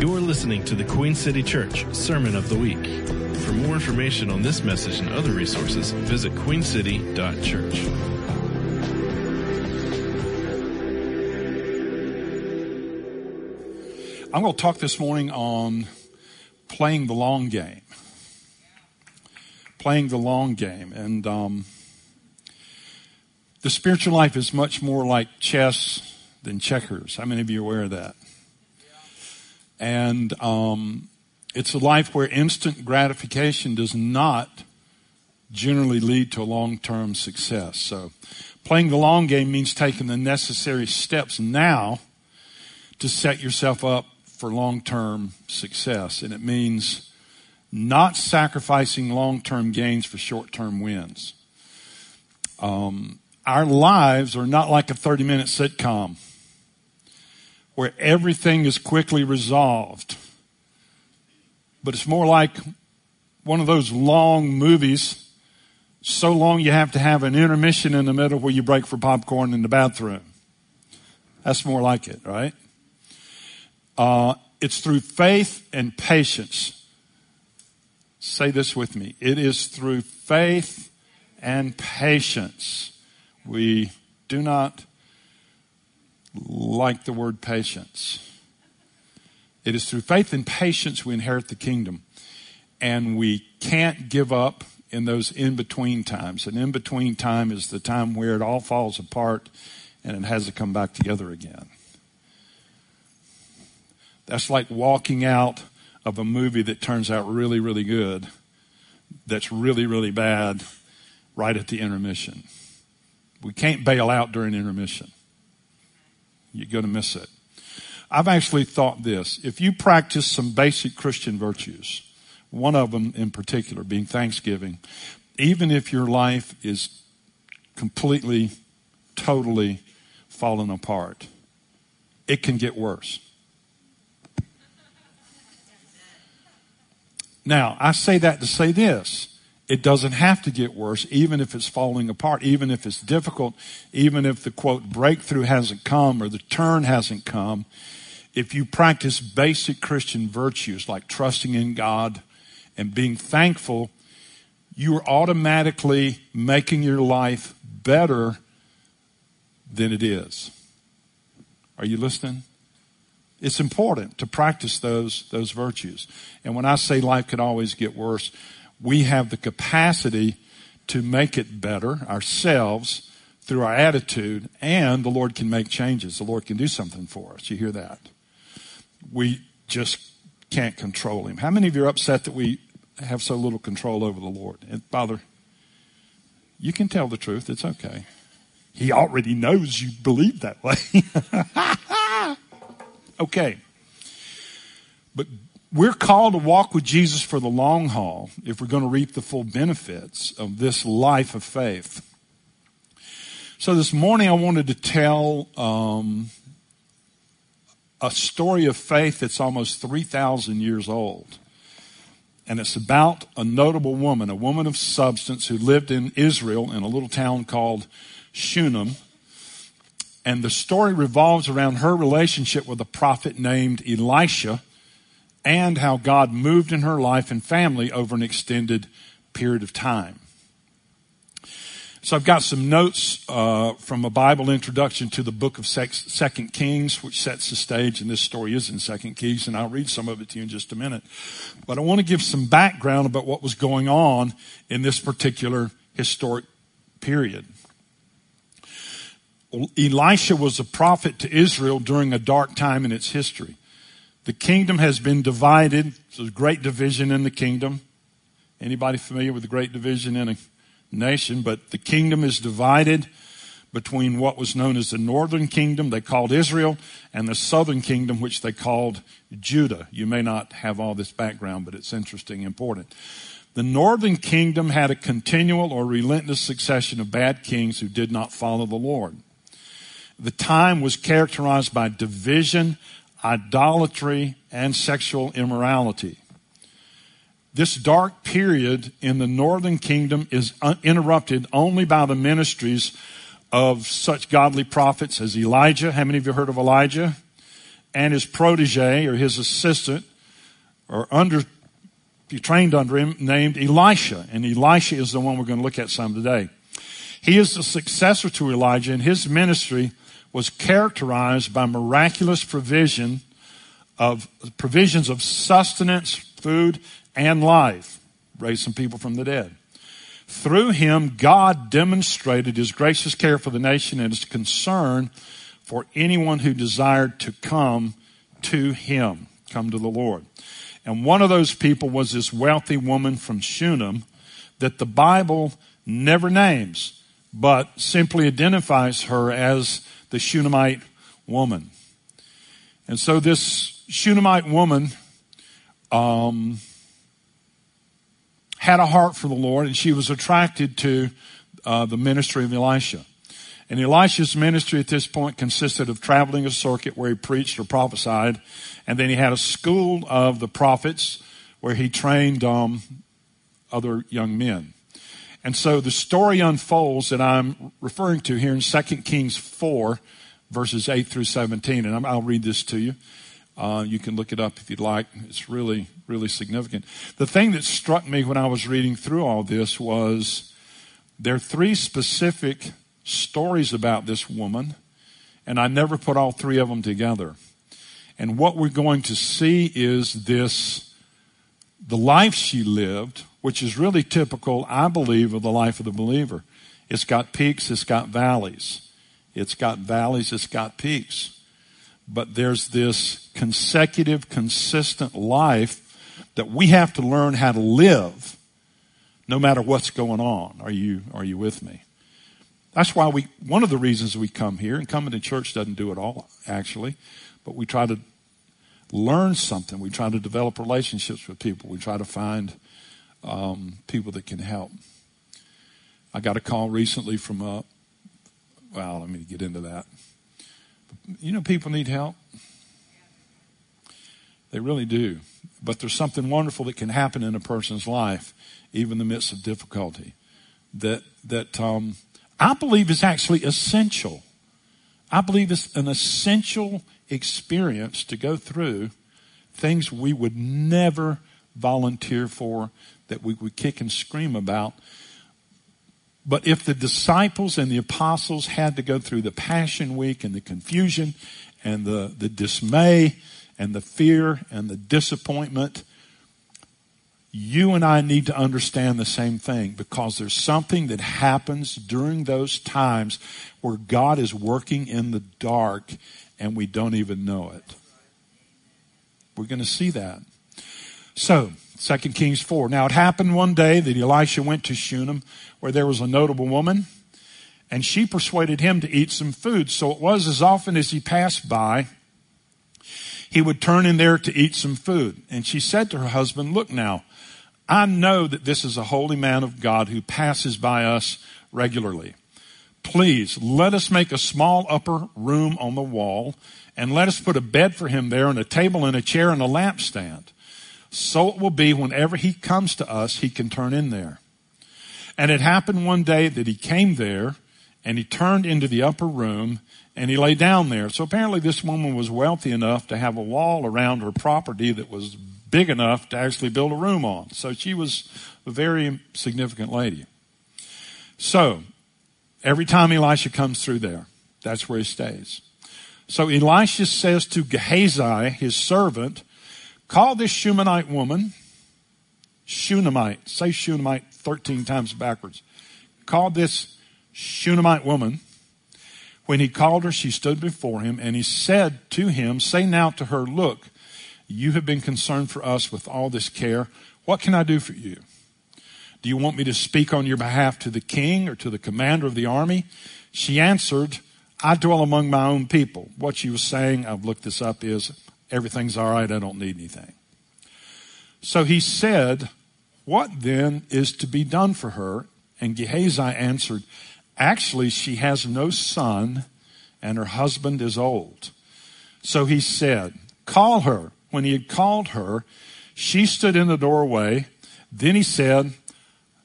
You're listening to the Queen City Church Sermon of the Week. For more information on this message and other resources, visit queencity.church. I'm going to talk this morning on playing the long game. Playing the long game. And um, the spiritual life is much more like chess than checkers. How many of you are aware of that? And um, it's a life where instant gratification does not generally lead to long term success. So, playing the long game means taking the necessary steps now to set yourself up for long term success. And it means not sacrificing long term gains for short term wins. Um, our lives are not like a 30 minute sitcom where everything is quickly resolved. But it's more like one of those long movies, so long you have to have an intermission in the middle where you break for popcorn in the bathroom. That's more like it, right? Uh, it's through faith and patience. Say this with me. It is through faith and patience. We do not like the word patience. It is through faith and patience we inherit the kingdom. And we can't give up in those in between times. An in between time is the time where it all falls apart and it has to come back together again. That's like walking out of a movie that turns out really, really good, that's really, really bad right at the intermission. We can't bail out during intermission. You're going to miss it. I've actually thought this. If you practice some basic Christian virtues, one of them in particular being thanksgiving, even if your life is completely, totally fallen apart, it can get worse. Now, I say that to say this. It doesn't have to get worse, even if it's falling apart, even if it's difficult, even if the quote breakthrough hasn't come or the turn hasn't come. If you practice basic Christian virtues like trusting in God and being thankful, you are automatically making your life better than it is. Are you listening? It's important to practice those, those virtues. And when I say life could always get worse, we have the capacity to make it better ourselves through our attitude, and the Lord can make changes. The Lord can do something for us. You hear that? We just can't control Him. How many of you are upset that we have so little control over the Lord? And Father, you can tell the truth. It's okay. He already knows you believe that way. okay. But we're called to walk with Jesus for the long haul if we're going to reap the full benefits of this life of faith. So this morning I wanted to tell um, a story of faith that's almost 3,000 years old. And it's about a notable woman, a woman of substance who lived in Israel in a little town called Shunem. And the story revolves around her relationship with a prophet named Elisha and how God moved in her life and family over an extended period of time. So I've got some notes uh, from a Bible introduction to the book of Second Kings, which sets the stage, and this story is in Second Kings, and I'll read some of it to you in just a minute. But I want to give some background about what was going on in this particular historic period. Elisha was a prophet to Israel during a dark time in its history. The kingdom has been divided. There's a great division in the kingdom. Anybody familiar with the great division in a nation? But the kingdom is divided between what was known as the northern kingdom they called Israel and the southern kingdom which they called Judah. You may not have all this background, but it's interesting, important. The northern kingdom had a continual or relentless succession of bad kings who did not follow the Lord. The time was characterized by division, idolatry, and sexual immorality. This dark period in the northern kingdom is interrupted only by the ministries of such godly prophets as Elijah. How many of you heard of Elijah? and his protege or his assistant or under, he trained under him named Elisha. And Elisha is the one we're going to look at some today. He is the successor to Elijah and his ministry was characterized by miraculous provision of provisions of sustenance, food, and life. Raised some people from the dead. Through him, God demonstrated his gracious care for the nation and his concern for anyone who desired to come to him, come to the Lord. And one of those people was this wealthy woman from Shunem that the Bible never names, but simply identifies her as the Shunammite woman. And so this Shunammite woman um, had a heart for the Lord, and she was attracted to uh, the ministry of Elisha. And Elisha's ministry at this point consisted of traveling a circuit where he preached or prophesied, and then he had a school of the prophets where he trained um, other young men. And so the story unfolds that I'm referring to here in 2 Kings 4, verses 8 through 17. And I'll read this to you. Uh, you can look it up if you'd like. It's really, really significant. The thing that struck me when I was reading through all this was there are three specific stories about this woman, and I never put all three of them together. And what we're going to see is this the life she lived which is really typical, I believe, of the life of the believer. It's got peaks, it's got valleys. It's got valleys, it's got peaks. But there's this consecutive, consistent life that we have to learn how to live no matter what's going on. Are you, are you with me? That's why we, one of the reasons we come here, and coming to church doesn't do it all, actually, but we try to learn something. We try to develop relationships with people. We try to find um, people that can help. I got a call recently from a, well, let me get into that. You know, people need help. They really do. But there's something wonderful that can happen in a person's life, even in the midst of difficulty, that, that um, I believe is actually essential. I believe it's an essential experience to go through things we would never volunteer for that we would kick and scream about. But if the disciples and the apostles had to go through the Passion Week and the confusion and the, the dismay and the fear and the disappointment, you and I need to understand the same thing because there's something that happens during those times where God is working in the dark and we don't even know it. We're going to see that. So, 2 Kings 4. Now it happened one day that Elisha went to Shunem where there was a notable woman and she persuaded him to eat some food. So it was as often as he passed by, he would turn in there to eat some food. And she said to her husband, look now, I know that this is a holy man of God who passes by us regularly. Please let us make a small upper room on the wall and let us put a bed for him there and a table and a chair and a lampstand. So it will be whenever he comes to us, he can turn in there. And it happened one day that he came there and he turned into the upper room and he lay down there. So apparently this woman was wealthy enough to have a wall around her property that was big enough to actually build a room on. So she was a very significant lady. So every time Elisha comes through there, that's where he stays. So Elisha says to Gehazi, his servant, Call this Shunammite woman, Shunammite, say Shunammite 13 times backwards. Call this Shunammite woman. When he called her, she stood before him, and he said to him, Say now to her, Look, you have been concerned for us with all this care. What can I do for you? Do you want me to speak on your behalf to the king or to the commander of the army? She answered, I dwell among my own people. What she was saying, I've looked this up, is everything's all right. I don't need anything. So he said, what then is to be done for her? And Gehazi answered, actually, she has no son and her husband is old. So he said, call her. When he had called her, she stood in the doorway. Then he said,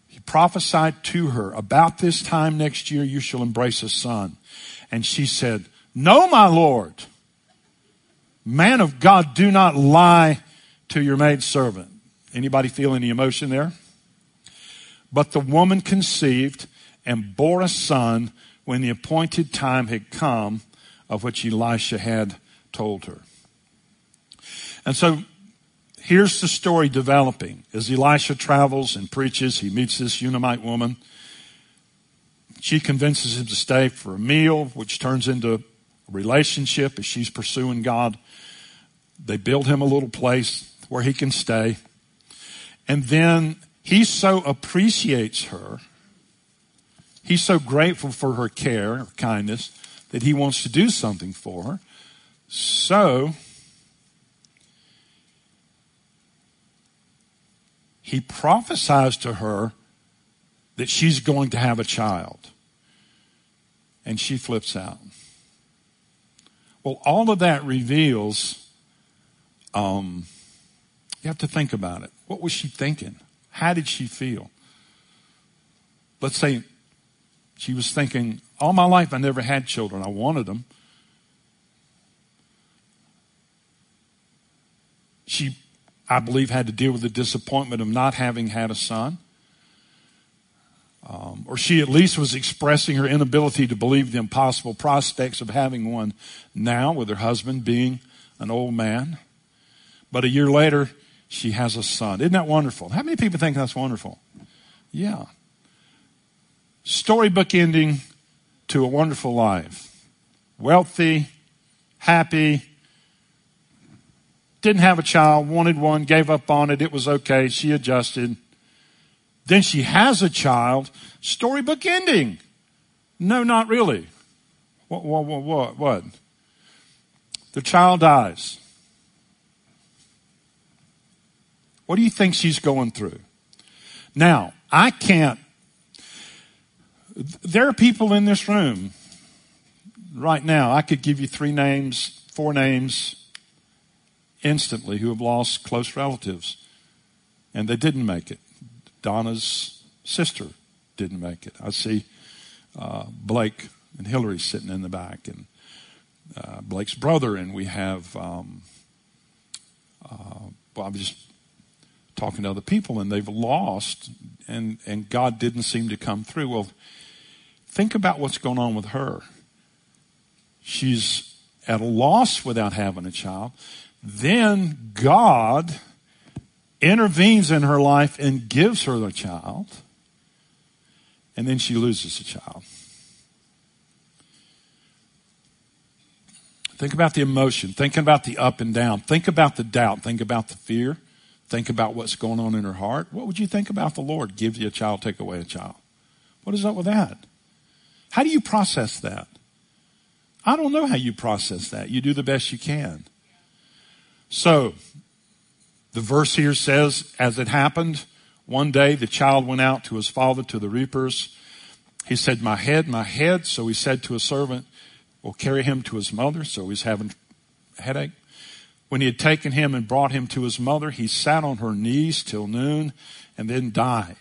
he prophesied to her, about this time next year you shall embrace a son. And she said, no, my Lord. Man of God, do not lie to your maidservant. Anybody feel any emotion there? But the woman conceived and bore a son when the appointed time had come of which Elisha had told her. And so here's the story developing. As Elisha travels and preaches, he meets this Shunammite woman. She convinces him to stay for a meal, which turns into a relationship as she's pursuing God. They build him a little place where he can stay. And then he so appreciates her. He's so grateful for her care, her kindness, that he wants to do something for her. So, he prophesies to her that she's going to have a child. And she flips out. Well, all of that reveals, um, you have to think about it. What was she thinking? How did she feel? Let's say she was thinking, all my life I never had children. I wanted them. She, I believe, had to deal with the disappointment of not having had a son. Um, or she at least was expressing her inability to believe the impossible prospects of having one now with her husband being an old man. But a year later, she has a son. Isn't that wonderful? How many people think that's wonderful? Yeah. Storybook ending to a wonderful life. Wealthy, happy, didn't have a child, wanted one, gave up on it. It was okay. She adjusted. Then she has a child. Storybook ending. No, not really. What, what, what, what? what? The child dies. What do you think she's going through? Now, I can't. There are people in this room right now. I could give you three names, four names instantly who have lost close relatives and they didn't make it. Donna's sister didn't make it. I see uh, Blake and Hillary sitting in the back, and uh, Blake's brother, and we have. Um, uh, well, I'm just talking to other people, and they've lost, and and God didn't seem to come through. Well, think about what's going on with her. She's at a loss without having a child. Then God intervenes in her life and gives her the child, and then she loses the child. Think about the emotion. Think about the up and down. Think about the doubt. Think about the fear. Think about what's going on in her heart. What would you think about the Lord? Give you a child, take away a child. What is up with that? How do you process that? I don't know how you process that. You do the best you can. So, the verse here says, as it happened, one day the child went out to his father to the reapers. He said, my head, my head. So he said to a servant, we'll carry him to his mother. So he's having a headache. When he had taken him and brought him to his mother, he sat on her knees till noon and then died.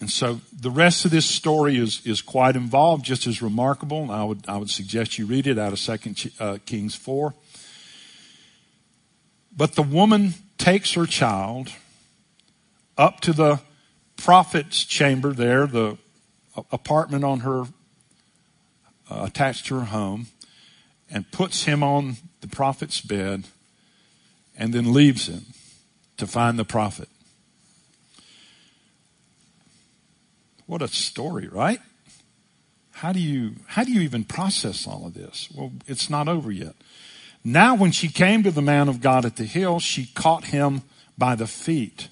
And so the rest of this story is, is quite involved, just as remarkable. I would, I would suggest you read it out of Second uh, Kings 4. But the woman takes her child up to the prophet's chamber there, the apartment on her, uh, attached to her home, and puts him on the prophet's bed and then leaves him to find the prophet. What a story, right? How do you, how do you even process all of this? Well, it's not over yet. Now, when she came to the man of God at the hill, she caught him by the feet.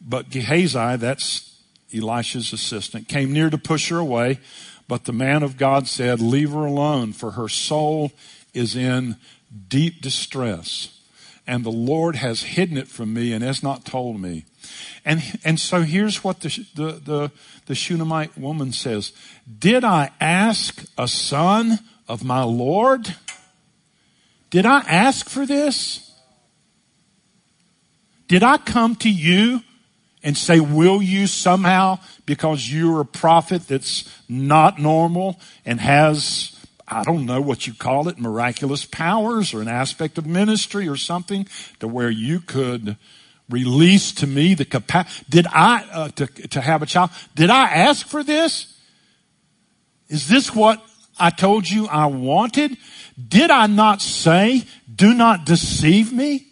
But Gehazi, that's Elisha's assistant, came near to push her away. But the man of God said, Leave her alone, for her soul is in deep distress. And the Lord has hidden it from me and has not told me. And, and so here's what the, the, the, the Shunammite woman says. Did I ask a son of my Lord? Did I ask for this? Did I come to you and say, will you somehow, because you're a prophet that's not normal and has I don't know what you call it, miraculous powers or an aspect of ministry or something to where you could release to me the capacity. Did I, uh, to, to have a child, did I ask for this? Is this what I told you I wanted? Did I not say, do not deceive me?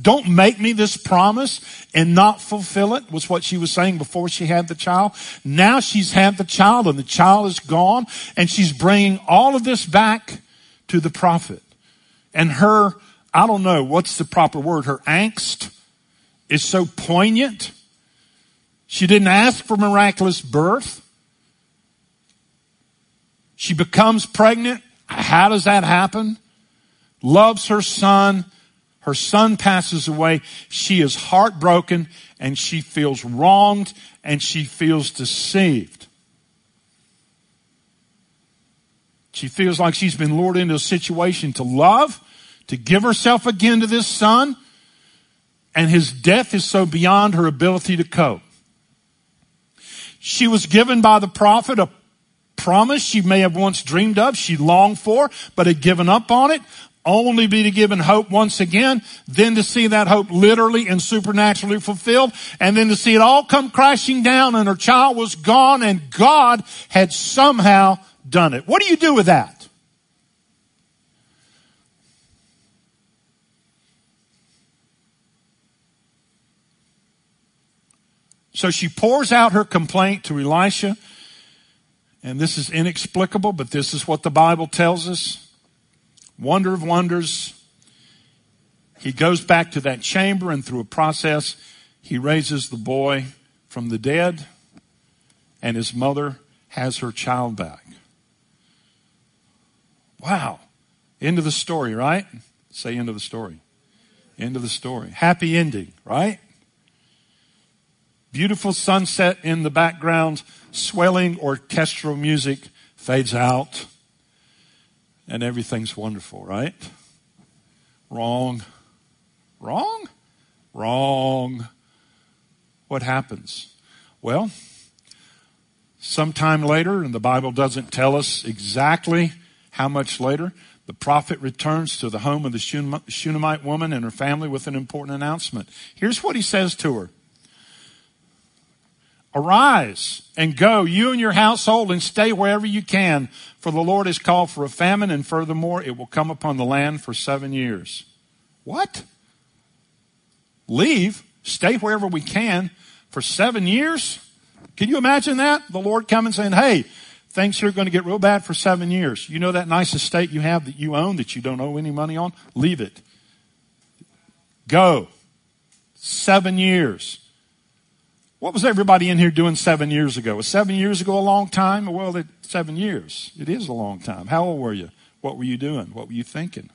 Don't make me this promise and not fulfill it was what she was saying before she had the child. Now she's had the child and the child is gone and she's bringing all of this back to the prophet. And her, I don't know, what's the proper word? Her angst is so poignant. She didn't ask for miraculous birth. She becomes pregnant. How does that happen? Loves her son her son passes away. She is heartbroken and she feels wronged and she feels deceived. She feels like she's been lured into a situation to love, to give herself again to this son, and his death is so beyond her ability to cope. She was given by the prophet a promise she may have once dreamed of, she longed for, but had given up on it only be to given hope once again, then to see that hope literally and supernaturally fulfilled, and then to see it all come crashing down and her child was gone and God had somehow done it. What do you do with that? So she pours out her complaint to Elisha, and this is inexplicable, but this is what the Bible tells us. Wonder of wonders. He goes back to that chamber and through a process, he raises the boy from the dead and his mother has her child back. Wow. End of the story, right? Say end of the story. End of the story. Happy ending, right? Beautiful sunset in the background, swelling orchestral music fades out and everything's wonderful, right? Wrong. Wrong? Wrong. What happens? Well, sometime later, and the Bible doesn't tell us exactly how much later, the prophet returns to the home of the Shunammite woman and her family with an important announcement. Here's what he says to her. Arise and go, you and your household, and stay wherever you can, for the Lord has called for a famine, and furthermore, it will come upon the land for seven years. What? Leave, stay wherever we can for seven years? Can you imagine that? The Lord coming saying, hey, things are going to get real bad for seven years. You know that nice estate you have that you own that you don't owe any money on? Leave it. Go. Seven years. What was everybody in here doing seven years ago? Was seven years ago a long time? Well, it, seven years. It is a long time. How old were you? What were you doing? What were you thinking?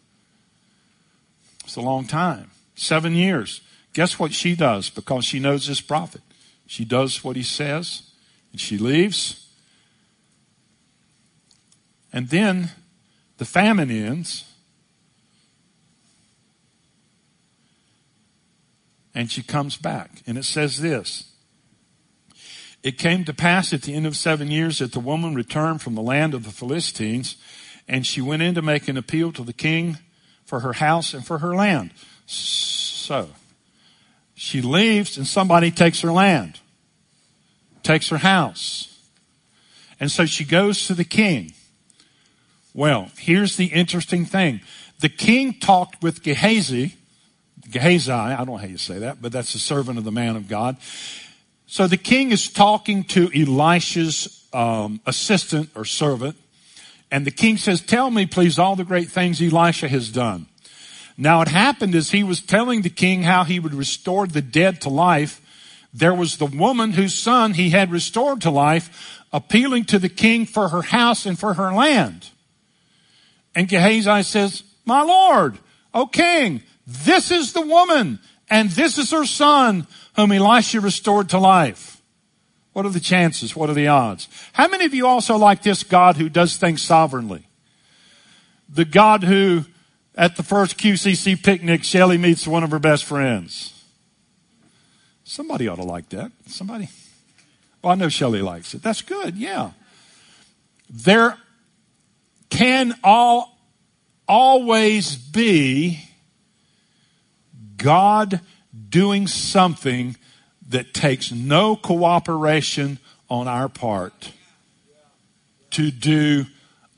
It's a long time. Seven years. Guess what she does because she knows this prophet? She does what he says and she leaves. And then the famine ends. And she comes back. And it says this it came to pass at the end of seven years that the woman returned from the land of the Philistines, and she went in to make an appeal to the king for her house and for her land. So, she leaves and somebody takes her land, takes her house. And so she goes to the king. Well, here's the interesting thing. The king talked with Gehazi, Gehazi, I don't know how you say that, but that's the servant of the man of God. So the king is talking to Elisha's um, assistant or servant, and the king says, Tell me, please, all the great things Elisha has done. Now, it happened as he was telling the king how he would restore the dead to life. There was the woman whose son he had restored to life, appealing to the king for her house and for her land. And Gehazi says, My lord, O king, this is the woman, and this is her son whom Elisha restored to life. What are the chances? What are the odds? How many of you also like this God who does things sovereignly? The God who, at the first QCC picnic, Shelly meets one of her best friends. Somebody ought to like that. Somebody. Well, I know Shelly likes it. That's good. Yeah. There, can all always be God doing something that takes no cooperation on our part to do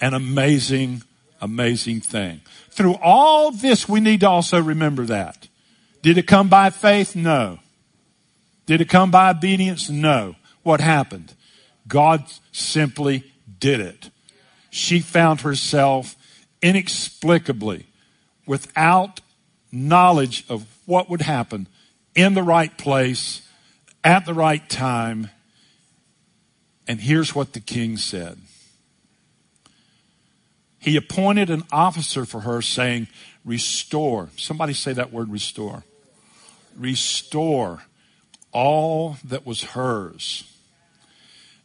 an amazing, amazing thing. Through all this, we need to also remember that. Did it come by faith? No. Did it come by obedience? No. What happened? God simply did it. She found herself inexplicably without knowledge of what would happen in the right place at the right time. And here's what the king said. He appointed an officer for her saying, restore. Somebody say that word restore. Restore all that was hers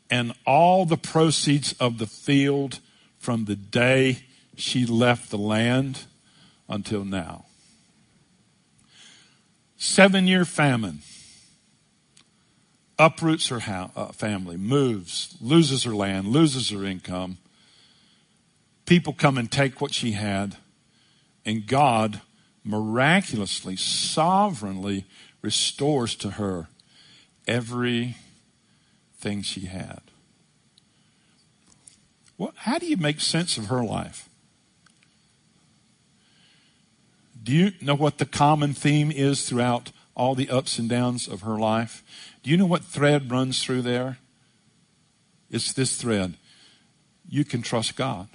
and all the proceeds of the field from the day she left the land until now. Seven year famine uproots her ha- uh, family, moves, loses her land, loses her income. People come and take what she had, and God miraculously, sovereignly restores to her everything she had. What, how do you make sense of her life? Do you know what the common theme is throughout all the ups and downs of her life? Do you know what thread runs through there? It's this thread. You can trust God.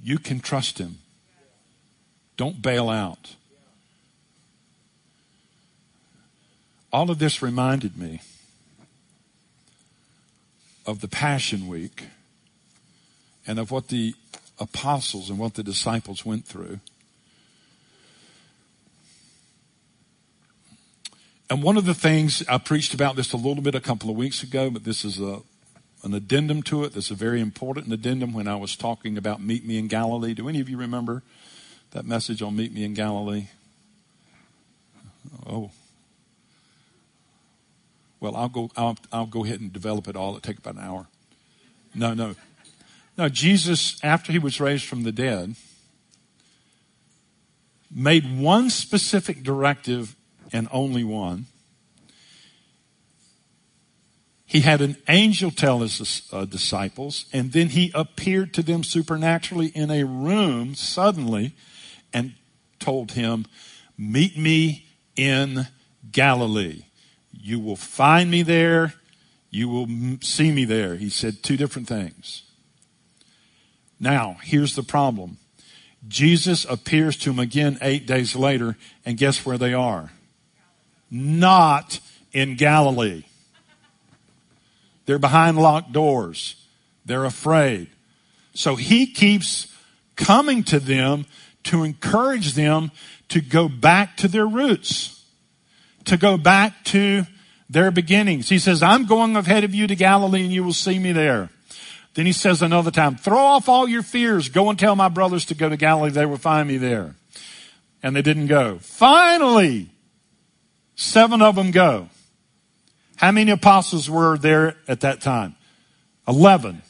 You can trust Him. Don't bail out. All of this reminded me of the Passion Week and of what the apostles and what the disciples went through. And one of the things I preached about this a little bit a couple of weeks ago, but this is a, an addendum to it. That's a very important addendum when I was talking about Meet Me in Galilee. Do any of you remember that message on Meet Me in Galilee? Oh, well, I'll go, I'll, I'll go ahead and develop it all. It'll take about an hour. No, no. No, Jesus, after he was raised from the dead, made one specific directive and only one. He had an angel tell his uh, disciples, and then he appeared to them supernaturally in a room suddenly and told him, Meet me in Galilee. You will find me there. You will see me there. He said two different things. Now, here's the problem. Jesus appears to him again eight days later, and guess where they are? Not in Galilee. They're behind locked doors. They're afraid. So he keeps coming to them to encourage them to go back to their roots, to go back to their beginnings. He says, I'm going ahead of you to Galilee and you will see me there. Then he says another time, throw off all your fears. Go and tell my brothers to go to Galilee. They will find me there. And they didn't go. Finally, seven of them go. How many apostles were there at that time? Eleven.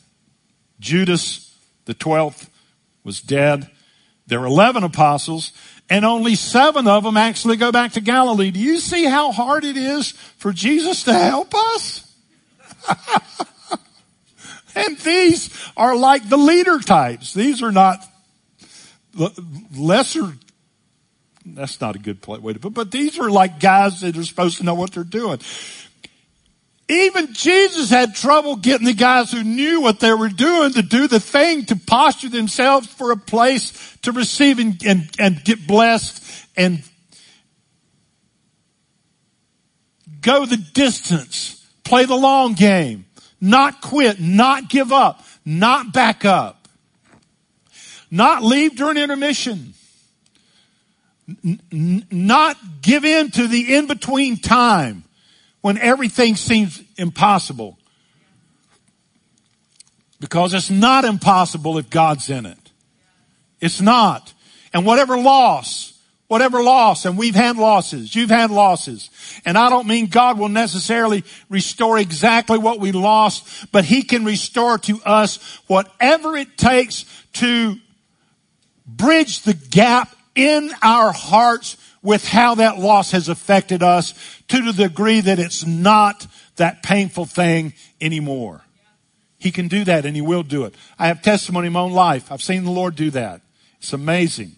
Judas, the twelfth, was dead. There were eleven apostles and only seven of them actually go back to Galilee. Do you see how hard it is for Jesus to help us? and these are like the leader types. These are not lesser, that's not a good way to put, but these are like guys that are supposed to know what they're doing. Even Jesus had trouble getting the guys who knew what they were doing to do the thing, to posture themselves for a place to receive and, and, and get blessed and go the distance, play the long game, not quit, not give up, not back up, not leave during intermission, N- not give in to the in-between time when everything seems impossible. Because it's not impossible if God's in it. It's not. And whatever loss, whatever loss, and we've had losses, you've had losses. And I don't mean God will necessarily restore exactly what we lost, but He can restore to us whatever it takes to bridge the gap in our hearts with how that loss has affected us to the degree that it's not that painful thing anymore. He can do that and he will do it. I have testimony in my own life. I've seen the Lord do that. It's amazing.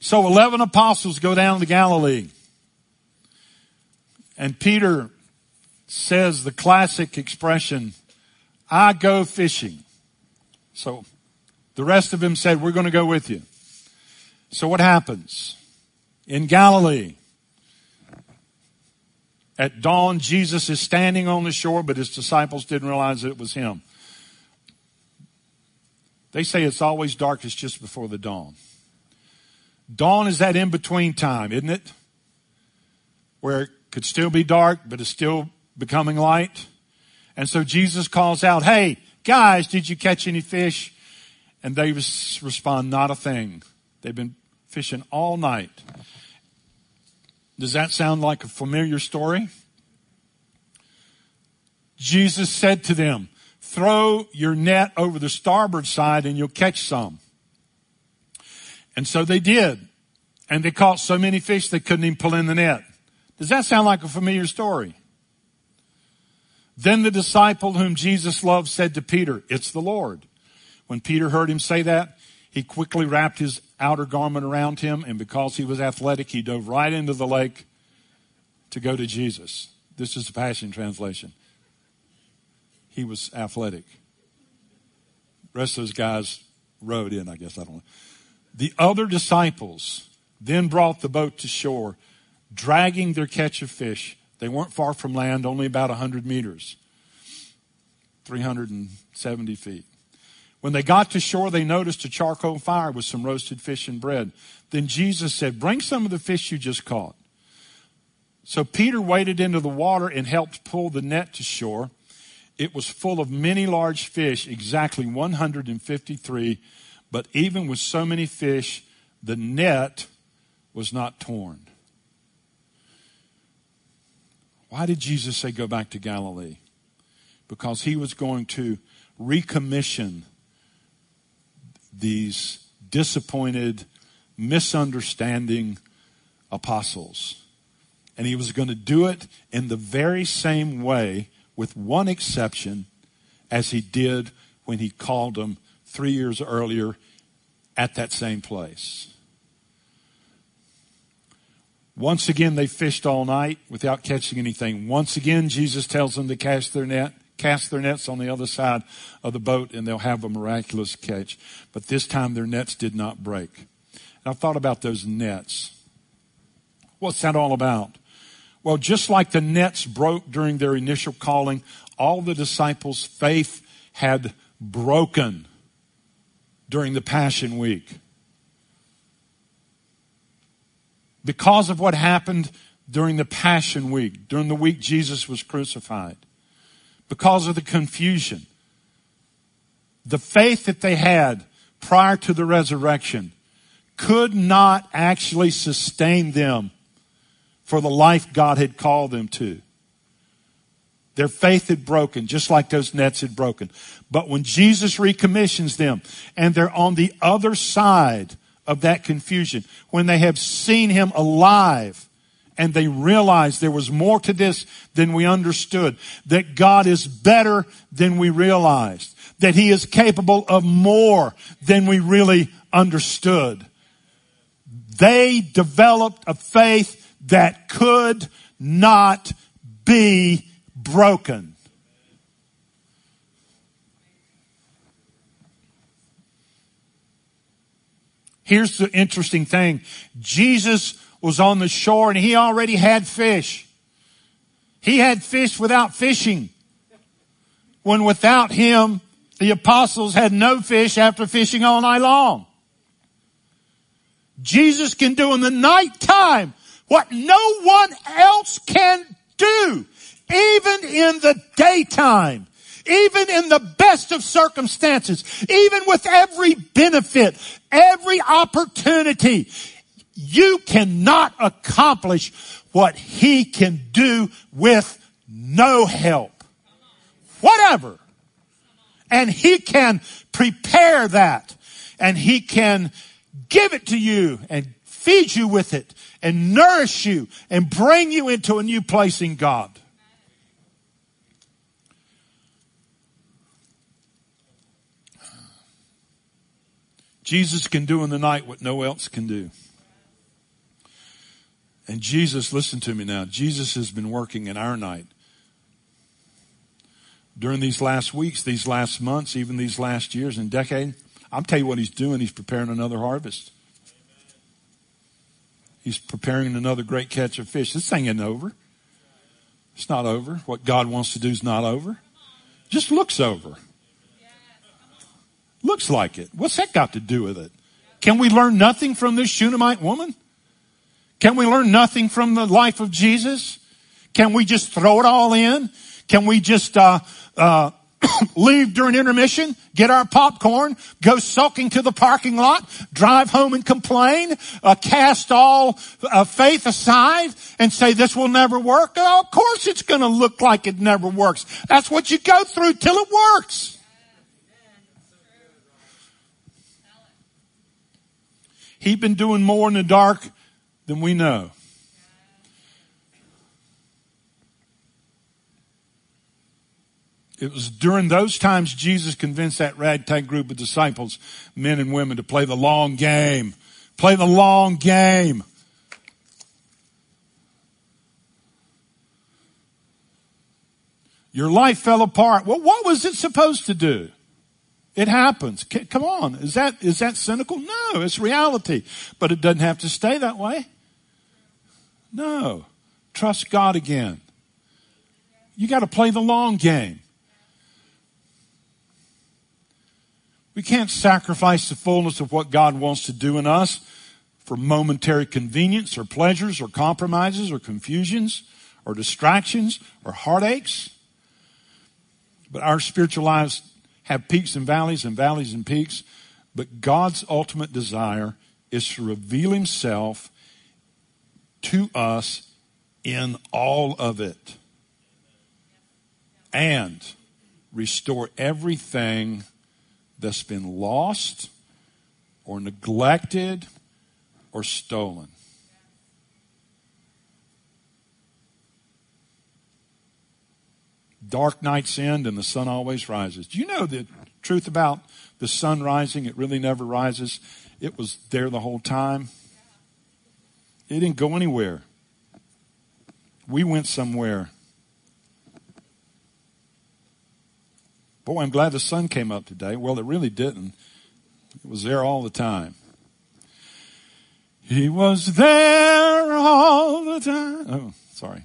So 11 apostles go down to Galilee. And Peter says the classic expression, I go fishing. So the rest of them said, we're going to go with you. So what happens? In Galilee, at dawn, Jesus is standing on the shore, but his disciples didn't realize it was him. They say it's always darkest just before the dawn. Dawn is that in between time, isn't it? Where it could still be dark, but it's still becoming light. And so Jesus calls out, Hey, guys, did you catch any fish? And they respond, Not a thing. They've been fishing all night. Does that sound like a familiar story? Jesus said to them, throw your net over the starboard side and you'll catch some. And so they did. And they caught so many fish they couldn't even pull in the net. Does that sound like a familiar story? Then the disciple whom Jesus loved said to Peter, it's the Lord. When Peter heard him say that, he quickly wrapped his outer garment around him, and because he was athletic, he dove right into the lake to go to Jesus. This is the Passion Translation. He was athletic. The rest of those guys rowed in, I guess. I don't know. The other disciples then brought the boat to shore, dragging their catch of fish. They weren't far from land, only about 100 meters, 370 feet. When they got to shore, they noticed a charcoal fire with some roasted fish and bread. Then Jesus said, Bring some of the fish you just caught. So Peter waded into the water and helped pull the net to shore. It was full of many large fish, exactly 153. But even with so many fish, the net was not torn. Why did Jesus say go back to Galilee? Because he was going to recommission these disappointed, misunderstanding apostles. And he was going to do it in the very same way, with one exception, as he did when he called them three years earlier at that same place. Once again, they fished all night without catching anything. Once again, Jesus tells them to cast their net cast their nets on the other side of the boat and they'll have a miraculous catch. But this time their nets did not break. And I've thought about those nets. What's that all about? Well, just like the nets broke during their initial calling, all the disciples' faith had broken during the Passion Week. Because of what happened during the Passion Week, during the week Jesus was crucified because of the confusion. The faith that they had prior to the resurrection could not actually sustain them for the life God had called them to. Their faith had broken, just like those nets had broken. But when Jesus recommissions them and they're on the other side of that confusion, when they have seen him alive, and they realized there was more to this than we understood. That God is better than we realized. That He is capable of more than we really understood. They developed a faith that could not be broken. Here's the interesting thing. Jesus was on the shore and he already had fish. He had fish without fishing. When without him, the apostles had no fish after fishing all night long. Jesus can do in the nighttime what no one else can do, even in the daytime, even in the best of circumstances, even with every benefit, every opportunity. You cannot accomplish what he can do with no help. Whatever. And he can prepare that and he can give it to you and feed you with it and nourish you and bring you into a new place in God. Jesus can do in the night what no else can do. And Jesus, listen to me now, Jesus has been working in our night. During these last weeks, these last months, even these last years and decade, I'll tell you what he's doing. He's preparing another harvest. He's preparing another great catch of fish. This thing isn't over. It's not over. What God wants to do is not over. Just looks over. Looks like it. What's that got to do with it? Can we learn nothing from this Shunammite woman? Can we learn nothing from the life of Jesus? Can we just throw it all in? Can we just uh, uh, leave during intermission, get our popcorn, go sulking to the parking lot, drive home and complain, uh, cast all uh, faith aside and say this will never work? Oh, of course it's going to look like it never works. That's what you go through till it works. He's been doing more in the dark than we know. It was during those times Jesus convinced that ragtag group of disciples, men and women, to play the long game. Play the long game. Your life fell apart. Well, what was it supposed to do? It happens. Come on. Is that, is that cynical? No, it's reality. But it doesn't have to stay that way. No. Trust God again. You gotta play the long game. We can't sacrifice the fullness of what God wants to do in us for momentary convenience or pleasures or compromises or confusions or distractions or heartaches. But our spiritual lives have peaks and valleys and valleys and peaks. But God's ultimate desire is to reveal himself to us in all of it and restore everything that's been lost or neglected or stolen. Dark nights end and the sun always rises. Do you know the truth about the sun rising? It really never rises. It was there the whole time. It didn't go anywhere. We went somewhere. Boy, I'm glad the sun came up today. Well, it really didn't. It was there all the time. He was there all the time. Oh, sorry.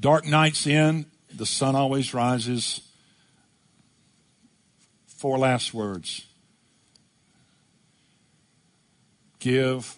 Dark nights in, the sun always rises. Four last words. Give